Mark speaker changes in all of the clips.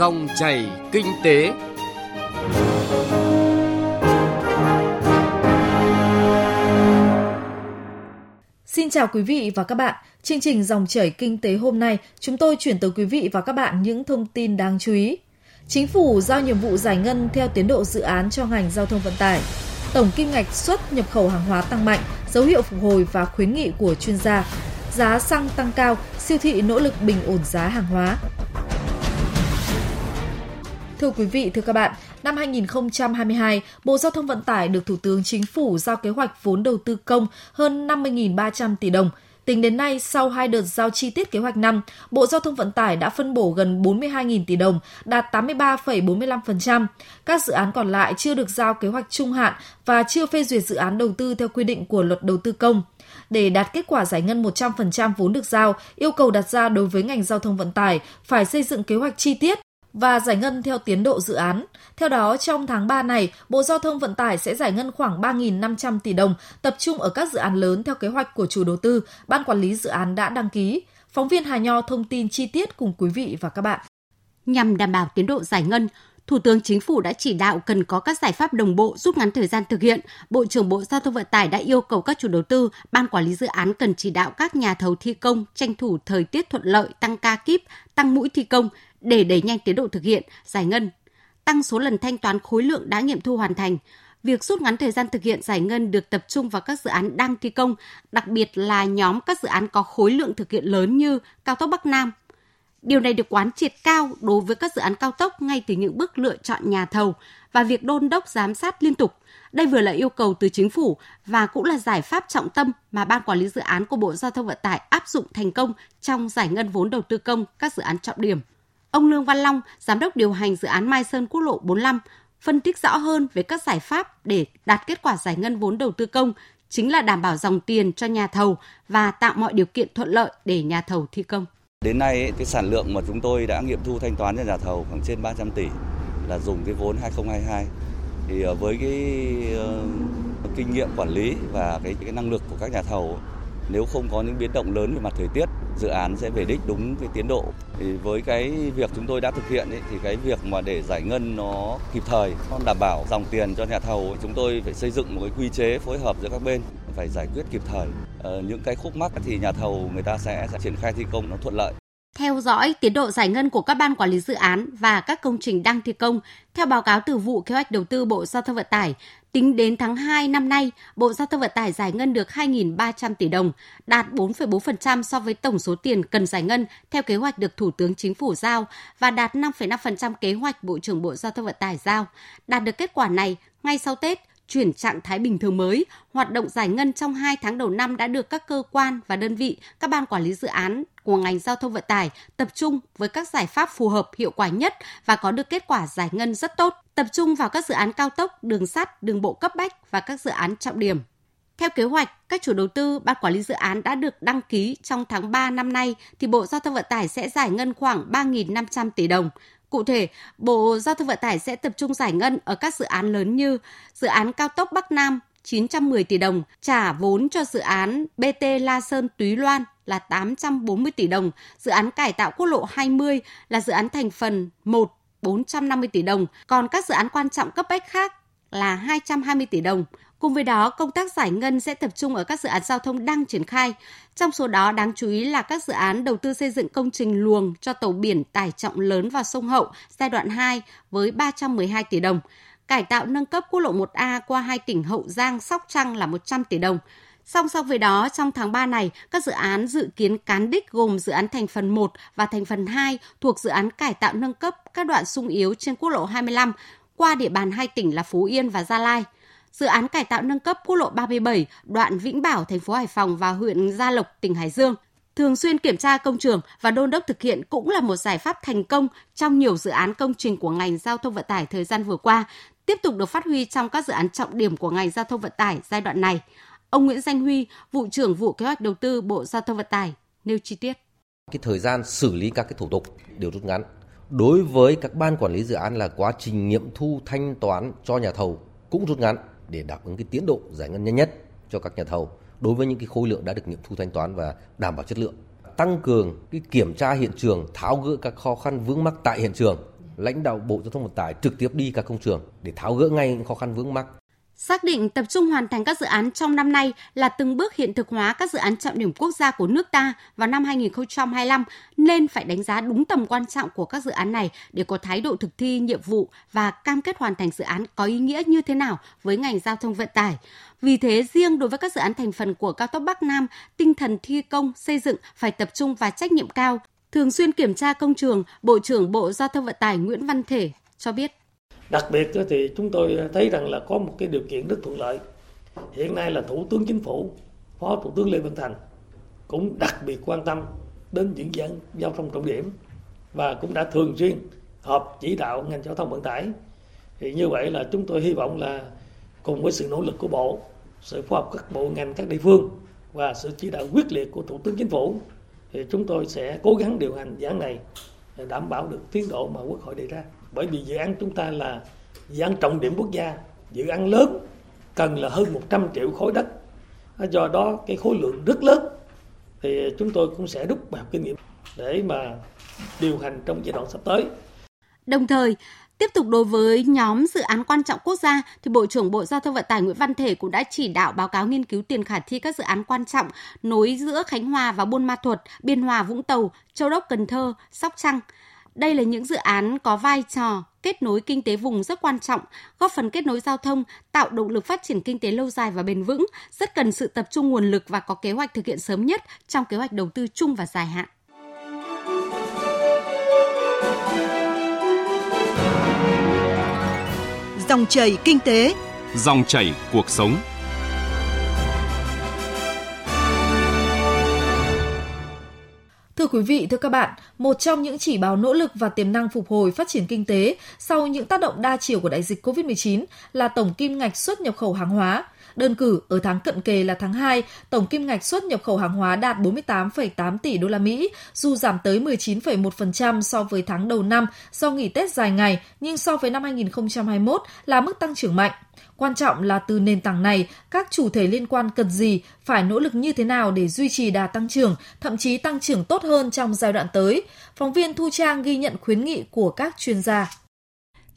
Speaker 1: Dòng chảy kinh tế.
Speaker 2: Xin chào quý vị và các bạn. Chương trình Dòng chảy kinh tế hôm nay, chúng tôi chuyển tới quý vị và các bạn những thông tin đáng chú ý. Chính phủ giao nhiệm vụ giải ngân theo tiến độ dự án cho ngành giao thông vận tải. Tổng kim ngạch xuất nhập khẩu hàng hóa tăng mạnh, dấu hiệu phục hồi và khuyến nghị của chuyên gia. Giá xăng tăng cao, siêu thị nỗ lực bình ổn giá hàng hóa. Thưa quý vị, thưa các bạn, năm 2022, Bộ Giao thông Vận tải được Thủ tướng Chính phủ giao kế hoạch vốn đầu tư công hơn 50.300 tỷ đồng. Tính đến nay, sau hai đợt giao chi tiết kế hoạch năm, Bộ Giao thông Vận tải đã phân bổ gần 42.000 tỷ đồng, đạt 83,45%. Các dự án còn lại chưa được giao kế hoạch trung hạn và chưa phê duyệt dự án đầu tư theo quy định của luật đầu tư công. Để đạt kết quả giải ngân 100% vốn được giao, yêu cầu đặt ra đối với ngành giao thông vận tải phải xây dựng kế hoạch chi tiết, và giải ngân theo tiến độ dự án. Theo đó, trong tháng 3 này, Bộ Giao thông Vận tải sẽ giải ngân khoảng 3.500 tỷ đồng, tập trung ở các dự án lớn theo kế hoạch của chủ đầu tư, ban quản lý dự án đã đăng ký. Phóng viên Hà Nho thông tin chi tiết cùng quý vị và các bạn.
Speaker 3: Nhằm đảm bảo tiến độ giải ngân, Thủ tướng Chính phủ đã chỉ đạo cần có các giải pháp đồng bộ rút ngắn thời gian thực hiện. Bộ trưởng Bộ Giao thông Vận tải đã yêu cầu các chủ đầu tư, ban quản lý dự án cần chỉ đạo các nhà thầu thi công tranh thủ thời tiết thuận lợi, tăng ca kíp, tăng mũi thi công để đẩy nhanh tiến độ thực hiện, giải ngân, tăng số lần thanh toán khối lượng đã nghiệm thu hoàn thành. Việc rút ngắn thời gian thực hiện giải ngân được tập trung vào các dự án đang thi công, đặc biệt là nhóm các dự án có khối lượng thực hiện lớn như cao tốc Bắc Nam, Điều này được quán triệt cao đối với các dự án cao tốc ngay từ những bước lựa chọn nhà thầu và việc đôn đốc giám sát liên tục. Đây vừa là yêu cầu từ chính phủ và cũng là giải pháp trọng tâm mà Ban Quản lý Dự án của Bộ Giao thông Vận tải áp dụng thành công trong giải ngân vốn đầu tư công các dự án trọng điểm. Ông Lương Văn Long, Giám đốc điều hành dự án Mai Sơn Quốc lộ 45, phân tích rõ hơn về các giải pháp để đạt kết quả giải ngân vốn đầu tư công chính là đảm bảo dòng tiền cho nhà thầu và tạo mọi điều kiện thuận lợi để nhà thầu thi công.
Speaker 4: Đến nay cái sản lượng mà chúng tôi đã nghiệm thu thanh toán cho nhà thầu khoảng trên 300 tỷ là dùng cái vốn 2022. Thì ờ, với cái uh, kinh nghiệm quản lý và cái, cái năng lực của các nhà thầu nếu không có những biến động lớn về mặt thời tiết dự án sẽ về đích đúng cái tiến độ thì với cái việc chúng tôi đã thực hiện ấy, thì cái việc mà để giải ngân nó kịp thời nó đảm bảo dòng tiền cho nhà thầu chúng tôi phải xây dựng một cái quy chế phối hợp giữa các bên phải giải quyết kịp thời Ờ, những cái khúc mắc thì nhà thầu người ta sẽ, sẽ triển khai thi công nó thuận lợi
Speaker 3: theo dõi tiến độ giải ngân của các ban quản lý dự án và các công trình đang thi công, theo báo cáo từ vụ kế hoạch đầu tư Bộ Giao thông Vận tải, tính đến tháng 2 năm nay, Bộ Giao thông Vận tải giải ngân được 2.300 tỷ đồng, đạt 4,4% so với tổng số tiền cần giải ngân theo kế hoạch được Thủ tướng Chính phủ giao và đạt 5,5% kế hoạch Bộ trưởng Bộ Giao thông Vận tải giao. Đạt được kết quả này, ngay sau Tết, chuyển trạng thái bình thường mới, hoạt động giải ngân trong 2 tháng đầu năm đã được các cơ quan và đơn vị, các ban quản lý dự án của ngành giao thông vận tải tập trung với các giải pháp phù hợp hiệu quả nhất và có được kết quả giải ngân rất tốt, tập trung vào các dự án cao tốc, đường sắt, đường bộ cấp bách và các dự án trọng điểm. Theo kế hoạch, các chủ đầu tư, ban quản lý dự án đã được đăng ký trong tháng 3 năm nay thì Bộ Giao thông Vận tải sẽ giải ngân khoảng 3.500 tỷ đồng. Cụ thể, Bộ Giao thông Vận tải sẽ tập trung giải ngân ở các dự án lớn như dự án cao tốc Bắc Nam 910 tỷ đồng, trả vốn cho dự án BT La Sơn Túy Loan là 840 tỷ đồng, dự án cải tạo quốc lộ 20 là dự án thành phần 1 450 tỷ đồng, còn các dự án quan trọng cấp bách khác là 220 tỷ đồng. Cùng với đó, công tác giải ngân sẽ tập trung ở các dự án giao thông đang triển khai. Trong số đó đáng chú ý là các dự án đầu tư xây dựng công trình luồng cho tàu biển tải trọng lớn vào sông Hậu giai đoạn 2 với 312 tỷ đồng. Cải tạo nâng cấp quốc lộ 1A qua hai tỉnh Hậu Giang, Sóc Trăng là 100 tỷ đồng. Song song với đó, trong tháng 3 này, các dự án dự kiến cán đích gồm dự án thành phần 1 và thành phần 2 thuộc dự án cải tạo nâng cấp các đoạn sung yếu trên quốc lộ 25 qua địa bàn hai tỉnh là Phú Yên và Gia Lai. Dự án cải tạo nâng cấp quốc lộ 37 đoạn Vĩnh Bảo, thành phố Hải Phòng và huyện Gia Lộc, tỉnh Hải Dương. Thường xuyên kiểm tra công trường và đôn đốc thực hiện cũng là một giải pháp thành công trong nhiều dự án công trình của ngành giao thông vận tải thời gian vừa qua, tiếp tục được phát huy trong các dự án trọng điểm của ngành giao thông vận tải giai đoạn này. Ông Nguyễn Danh Huy, vụ trưởng vụ kế hoạch đầu tư Bộ Giao thông Vận tải nêu chi tiết.
Speaker 5: Cái thời gian xử lý các cái thủ tục đều rút ngắn. Đối với các ban quản lý dự án là quá trình nghiệm thu thanh toán cho nhà thầu cũng rút ngắn để đáp ứng cái tiến độ giải ngân nhanh nhất cho các nhà thầu đối với những cái khối lượng đã được nghiệm thu thanh toán và đảm bảo chất lượng. Tăng cường cái kiểm tra hiện trường, tháo gỡ các khó khăn vướng mắc tại hiện trường. Lãnh đạo Bộ Giao thông Vận tải trực tiếp đi các công trường để tháo gỡ ngay những khó khăn vướng mắc
Speaker 3: Xác định tập trung hoàn thành các dự án trong năm nay là từng bước hiện thực hóa các dự án trọng điểm quốc gia của nước ta vào năm 2025 nên phải đánh giá đúng tầm quan trọng của các dự án này để có thái độ thực thi nhiệm vụ và cam kết hoàn thành dự án có ý nghĩa như thế nào với ngành giao thông vận tải. Vì thế, riêng đối với các dự án thành phần của cao tốc Bắc Nam, tinh thần thi công, xây dựng phải tập trung và trách nhiệm cao, thường xuyên kiểm tra công trường, Bộ trưởng Bộ Giao thông Vận tải Nguyễn Văn Thể cho biết.
Speaker 6: Đặc biệt thì chúng tôi thấy rằng là có một cái điều kiện rất thuận lợi. Hiện nay là Thủ tướng Chính phủ, Phó Thủ tướng Lê Văn Thành cũng đặc biệt quan tâm đến những dự giao thông trọng điểm và cũng đã thường xuyên họp chỉ đạo ngành giao thông vận tải. Thì như vậy là chúng tôi hy vọng là cùng với sự nỗ lực của Bộ, sự phối hợp các bộ ngành các địa phương và sự chỉ đạo quyết liệt của Thủ tướng Chính phủ thì chúng tôi sẽ cố gắng điều hành dự án này đảm bảo được tiến độ mà Quốc hội đề ra. Bởi vì dự án chúng ta là dự án trọng điểm quốc gia dự án lớn cần là hơn 100 triệu khối đất. Do đó cái khối lượng rất lớn. Thì chúng tôi cũng sẽ rút bài học kinh nghiệm để mà điều hành trong giai đoạn sắp tới.
Speaker 3: Đồng thời, Tiếp tục đối với nhóm dự án quan trọng quốc gia, thì Bộ trưởng Bộ Giao thông Vận tải Nguyễn Văn Thể cũng đã chỉ đạo báo cáo nghiên cứu tiền khả thi các dự án quan trọng nối giữa Khánh Hòa và Buôn Ma Thuột, Biên Hòa, Vũng Tàu, Châu Đốc, Cần Thơ, Sóc Trăng. Đây là những dự án có vai trò kết nối kinh tế vùng rất quan trọng, góp phần kết nối giao thông, tạo động lực phát triển kinh tế lâu dài và bền vững, rất cần sự tập trung nguồn lực và có kế hoạch thực hiện sớm nhất trong kế hoạch đầu tư chung và dài hạn.
Speaker 7: Dòng chảy kinh tế,
Speaker 1: dòng chảy cuộc sống.
Speaker 2: Thưa quý vị, thưa các bạn, một trong những chỉ báo nỗ lực và tiềm năng phục hồi phát triển kinh tế sau những tác động đa chiều của đại dịch COVID-19 là tổng kim ngạch xuất nhập khẩu hàng hóa. Đơn cử, ở tháng cận kề là tháng 2, tổng kim ngạch xuất nhập khẩu hàng hóa đạt 48,8 tỷ đô la Mỹ, dù giảm tới 19,1% so với tháng đầu năm do nghỉ Tết dài ngày, nhưng so với năm 2021 là mức tăng trưởng mạnh. Quan trọng là từ nền tảng này, các chủ thể liên quan cần gì, phải nỗ lực như thế nào để duy trì đà tăng trưởng, thậm chí tăng trưởng tốt hơn trong giai đoạn tới. Phóng viên Thu Trang ghi nhận khuyến nghị của các chuyên gia.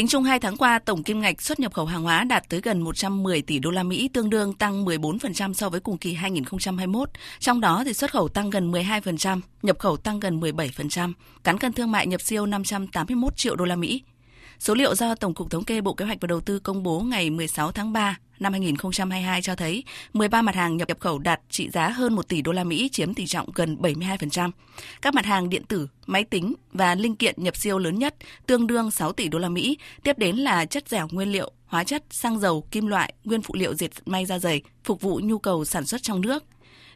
Speaker 8: Tính chung 2 tháng qua, tổng kim ngạch xuất nhập khẩu hàng hóa đạt tới gần 110 tỷ đô la Mỹ, tương đương tăng 14% so với cùng kỳ 2021. Trong đó thì xuất khẩu tăng gần 12%, nhập khẩu tăng gần 17%, cán cân thương mại nhập siêu 581 triệu đô la Mỹ. Số liệu do Tổng cục Thống kê Bộ Kế hoạch và Đầu tư công bố ngày 16 tháng 3 năm 2022 cho thấy 13 mặt hàng nhập khẩu đạt trị giá hơn 1 tỷ đô la Mỹ chiếm tỷ trọng gần 72%. Các mặt hàng điện tử, máy tính và linh kiện nhập siêu lớn nhất tương đương 6 tỷ đô la Mỹ, tiếp đến là chất dẻo nguyên liệu, hóa chất, xăng dầu, kim loại, nguyên phụ liệu dệt may da dày, phục vụ nhu cầu sản xuất trong nước.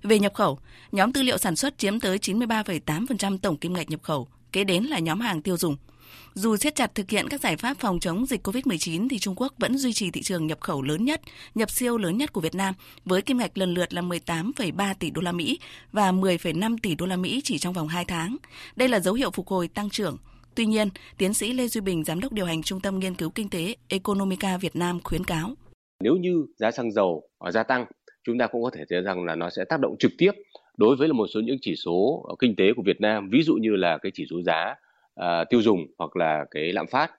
Speaker 8: Về nhập khẩu, nhóm tư liệu sản xuất chiếm tới 93,8% tổng kim ngạch nhập khẩu, kế đến là nhóm hàng tiêu dùng – dù siết chặt thực hiện các giải pháp phòng chống dịch COVID-19 thì Trung Quốc vẫn duy trì thị trường nhập khẩu lớn nhất, nhập siêu lớn nhất của Việt Nam với kim ngạch lần lượt là 18,3 tỷ đô la Mỹ và 10,5 tỷ đô la Mỹ chỉ trong vòng 2 tháng. Đây là dấu hiệu phục hồi tăng trưởng. Tuy nhiên, tiến sĩ Lê Duy Bình, giám đốc điều hành Trung tâm Nghiên cứu Kinh tế Economica Việt Nam khuyến cáo.
Speaker 9: Nếu như giá xăng dầu à, gia tăng, chúng ta cũng có thể thấy rằng là nó sẽ tác động trực tiếp đối với một số những chỉ số kinh tế của Việt Nam, ví dụ như là cái chỉ số giá uh, tiêu dùng hoặc là cái lạm phát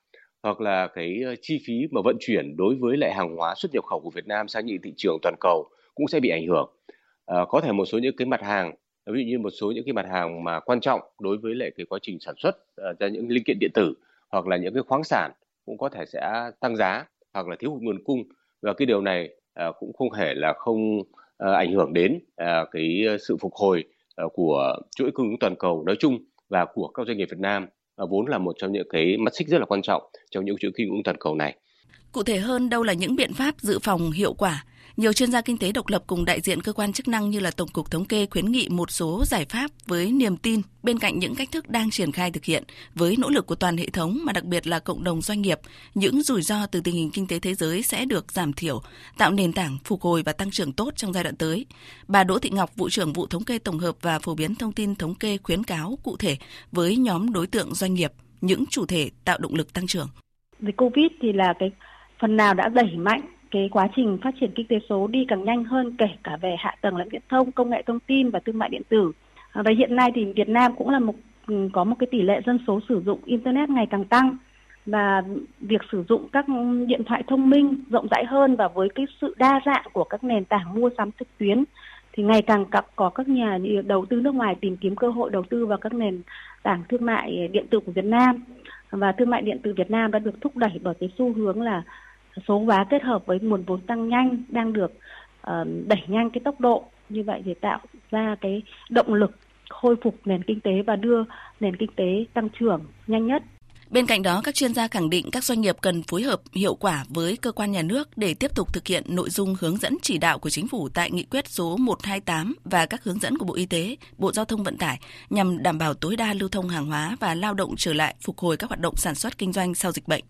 Speaker 9: hoặc là cái ờ, chi phí mà vận chuyển đối với lại hàng hóa xuất nhập khẩu của Việt Nam sang những thị trường toàn cầu cũng sẽ bị ảnh hưởng. À, có thể một số những cái mặt hàng ví dụ như một số những cái mặt hàng mà quan trọng đối với lại cái quá trình sản xuất uh, ra những linh kiện điện tử hoặc là những cái khoáng sản cũng có thể sẽ tăng giá hoặc là thiếu hụt nguồn cung và cái điều này à, cũng không hề là không à, ảnh hưởng đến à, cái sự phục hồi à, của chuỗi cung ứng toàn cầu nói chung và của các doanh nghiệp Việt Nam vốn là một trong những cái mắt xích rất là quan trọng trong những chuỗi cung ứng toàn cầu này.
Speaker 8: Cụ thể hơn đâu là những biện pháp dự phòng hiệu quả nhiều chuyên gia kinh tế độc lập cùng đại diện cơ quan chức năng như là Tổng cục Thống kê khuyến nghị một số giải pháp với niềm tin bên cạnh những cách thức đang triển khai thực hiện với nỗ lực của toàn hệ thống mà đặc biệt là cộng đồng doanh nghiệp, những rủi ro từ tình hình kinh tế thế giới sẽ được giảm thiểu, tạo nền tảng phục hồi và tăng trưởng tốt trong giai đoạn tới. Bà Đỗ Thị Ngọc, vụ trưởng vụ thống kê tổng hợp và phổ biến thông tin thống kê khuyến cáo cụ thể với nhóm đối tượng doanh nghiệp, những chủ thể tạo động lực tăng trưởng.
Speaker 10: Dịch Covid thì là cái phần nào đã đẩy mạnh cái quá trình phát triển kinh tế số đi càng nhanh hơn kể cả về hạ tầng lẫn viễn thông, công nghệ thông tin và thương mại điện tử. À, và hiện nay thì Việt Nam cũng là một ừ, có một cái tỷ lệ dân số sử dụng internet ngày càng tăng và việc sử dụng các điện thoại thông minh rộng rãi hơn và với cái sự đa dạng của các nền tảng mua sắm trực tuyến thì ngày càng có các nhà đầu tư nước ngoài tìm kiếm cơ hội đầu tư vào các nền tảng thương mại điện tử của Việt Nam và thương mại điện tử Việt Nam đã được thúc đẩy bởi cái xu hướng là số hóa kết hợp với nguồn vốn tăng nhanh đang được uh, đẩy nhanh cái tốc độ. Như vậy để tạo ra cái động lực khôi phục nền kinh tế và đưa nền kinh tế tăng trưởng nhanh nhất.
Speaker 8: Bên cạnh đó, các chuyên gia khẳng định các doanh nghiệp cần phối hợp hiệu quả với cơ quan nhà nước để tiếp tục thực hiện nội dung hướng dẫn chỉ đạo của chính phủ tại nghị quyết số 128 và các hướng dẫn của Bộ Y tế, Bộ Giao thông Vận tải nhằm đảm bảo tối đa lưu thông hàng hóa và lao động trở lại phục hồi các hoạt động sản xuất kinh doanh sau dịch bệnh.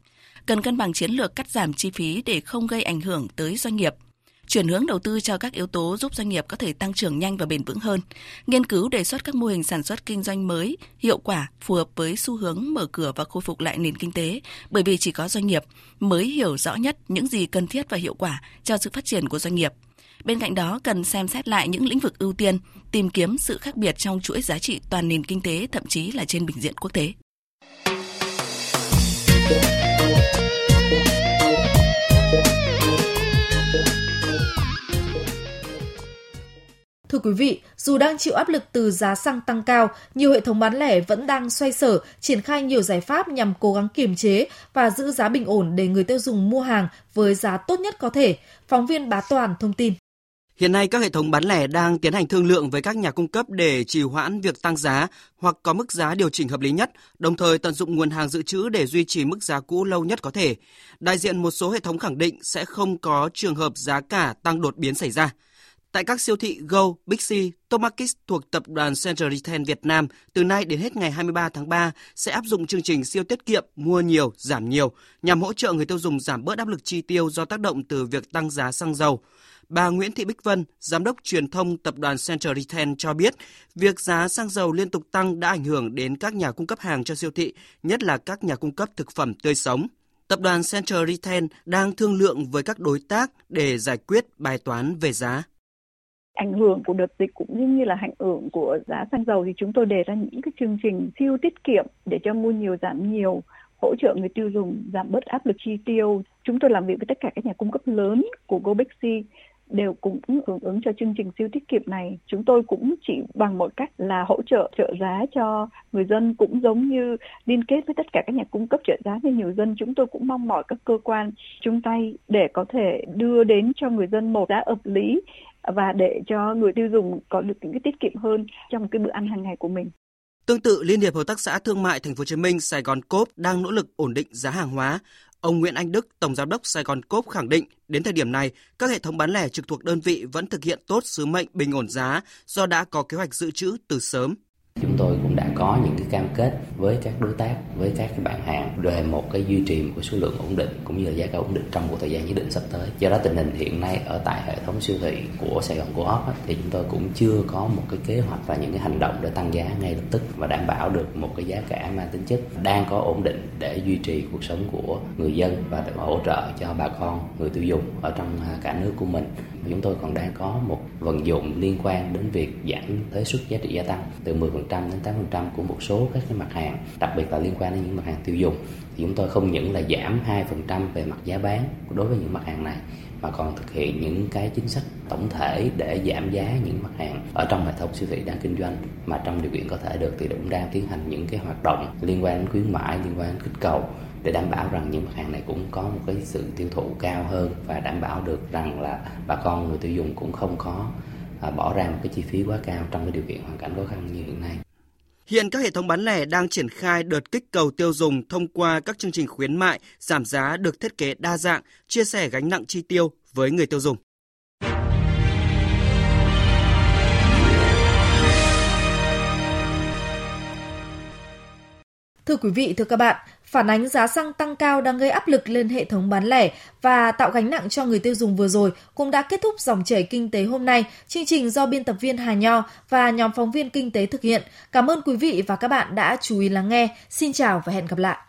Speaker 8: Cần cân bằng chiến lược cắt giảm chi phí để không gây ảnh hưởng tới doanh nghiệp chuyển hướng đầu tư cho các yếu tố giúp doanh nghiệp có thể tăng trưởng nhanh và bền vững hơn, nghiên cứu đề xuất các mô hình sản xuất kinh doanh mới, hiệu quả, phù hợp với xu hướng mở cửa và khôi phục lại nền kinh tế, bởi vì chỉ có doanh nghiệp mới hiểu rõ nhất những gì cần thiết và hiệu quả cho sự phát triển của doanh nghiệp. Bên cạnh đó, cần xem xét lại những lĩnh vực ưu tiên, tìm kiếm sự khác biệt trong chuỗi giá trị toàn nền kinh tế, thậm chí là trên bình diện quốc tế.
Speaker 2: Thưa quý vị, dù đang chịu áp lực từ giá xăng tăng cao, nhiều hệ thống bán lẻ vẫn đang xoay sở, triển khai nhiều giải pháp nhằm cố gắng kiềm chế và giữ giá bình ổn để người tiêu dùng mua hàng với giá tốt nhất có thể. Phóng viên Bá Toàn thông tin.
Speaker 11: Hiện nay các hệ thống bán lẻ đang tiến hành thương lượng với các nhà cung cấp để trì hoãn việc tăng giá hoặc có mức giá điều chỉnh hợp lý nhất, đồng thời tận dụng nguồn hàng dự trữ để duy trì mức giá cũ lâu nhất có thể. Đại diện một số hệ thống khẳng định sẽ không có trường hợp giá cả tăng đột biến xảy ra. Tại các siêu thị Go, Big C, Tomakis thuộc tập đoàn Central Retail Việt Nam, từ nay đến hết ngày 23 tháng 3 sẽ áp dụng chương trình siêu tiết kiệm mua nhiều, giảm nhiều nhằm hỗ trợ người tiêu dùng giảm bớt áp lực chi tiêu do tác động từ việc tăng giá xăng dầu. Bà Nguyễn Thị Bích Vân, Giám đốc truyền thông tập đoàn Central Retail cho biết, việc giá xăng dầu liên tục tăng đã ảnh hưởng đến các nhà cung cấp hàng cho siêu thị, nhất là các nhà cung cấp thực phẩm tươi sống. Tập đoàn Central Retail đang thương lượng với các đối tác để giải quyết bài toán về giá
Speaker 12: ảnh hưởng của đợt dịch cũng như là ảnh hưởng của giá xăng dầu thì chúng tôi đề ra những cái chương trình siêu tiết kiệm để cho mua nhiều, giảm nhiều, hỗ trợ người tiêu dùng, giảm bớt áp lực chi tiêu. Chúng tôi làm việc với tất cả các nhà cung cấp lớn của Gobexi đều cũng hưởng ứng cho chương trình siêu tiết kiệm này. Chúng tôi cũng chỉ bằng một cách là hỗ trợ trợ giá cho người dân cũng giống như liên kết với tất cả các nhà cung cấp trợ giá cho nhiều dân. Chúng tôi cũng mong mỏi các cơ quan chung tay để có thể đưa đến cho người dân một giá hợp lý và để cho người tiêu dùng có được những cái tiết kiệm hơn trong cái bữa ăn hàng ngày của mình.
Speaker 11: Tương tự, Liên hiệp Hợp tác xã Thương mại Thành phố Hồ Chí Minh Sài Gòn Cốp đang nỗ lực ổn định giá hàng hóa. Ông Nguyễn Anh Đức, Tổng Giám đốc Sài Gòn Cốp khẳng định, đến thời điểm này, các hệ thống bán lẻ trực thuộc đơn vị vẫn thực hiện tốt sứ mệnh bình ổn giá do đã có kế hoạch dự trữ từ sớm.
Speaker 13: Chúng tôi cũng đã có những cái cam kết với các đối tác, với các cái bạn hàng về một cái duy trì một cái số lượng ổn định cũng như là giá cả ổn định trong một thời gian nhất định sắp tới. Do đó tình hình hiện nay ở tại hệ thống siêu thị của Sài Gòn Co-op thì chúng tôi cũng chưa có một cái kế hoạch và những cái hành động để tăng giá ngay lập tức và đảm bảo được một cái giá cả mang tính chất đang có ổn định để duy trì cuộc sống của người dân và để hỗ trợ cho bà con người tiêu dùng ở trong cả nước của mình chúng tôi còn đang có một vận dụng liên quan đến việc giảm thuế suất giá trị gia tăng từ 10% đến 8% của một số các cái mặt hàng, đặc biệt là liên quan đến những mặt hàng tiêu dùng. Thì chúng tôi không những là giảm 2% về mặt giá bán đối với những mặt hàng này mà còn thực hiện những cái chính sách tổng thể để giảm giá những mặt hàng ở trong hệ thống siêu thị đang kinh doanh mà trong điều kiện có thể được thì cũng đang tiến hành những cái hoạt động liên quan đến khuyến mãi liên quan đến kích cầu để đảm bảo rằng những mặt hàng này cũng có một cái sự tiêu thụ cao hơn và đảm bảo được rằng là bà con người tiêu dùng cũng không có à, bỏ ra một cái chi phí quá cao trong cái điều kiện hoàn cảnh khó khăn như hiện nay.
Speaker 11: Hiện các hệ thống bán lẻ đang triển khai đợt kích cầu tiêu dùng thông qua các chương trình khuyến mại, giảm giá được thiết kế đa dạng, chia sẻ gánh nặng chi tiêu với người tiêu dùng.
Speaker 2: Thưa quý vị, thưa các bạn, phản ánh giá xăng tăng cao đang gây áp lực lên hệ thống bán lẻ và tạo gánh nặng cho người tiêu dùng vừa rồi cũng đã kết thúc dòng chảy kinh tế hôm nay. Chương trình do biên tập viên Hà Nho và nhóm phóng viên kinh tế thực hiện. Cảm ơn quý vị và các bạn đã chú ý lắng nghe. Xin chào và hẹn gặp lại.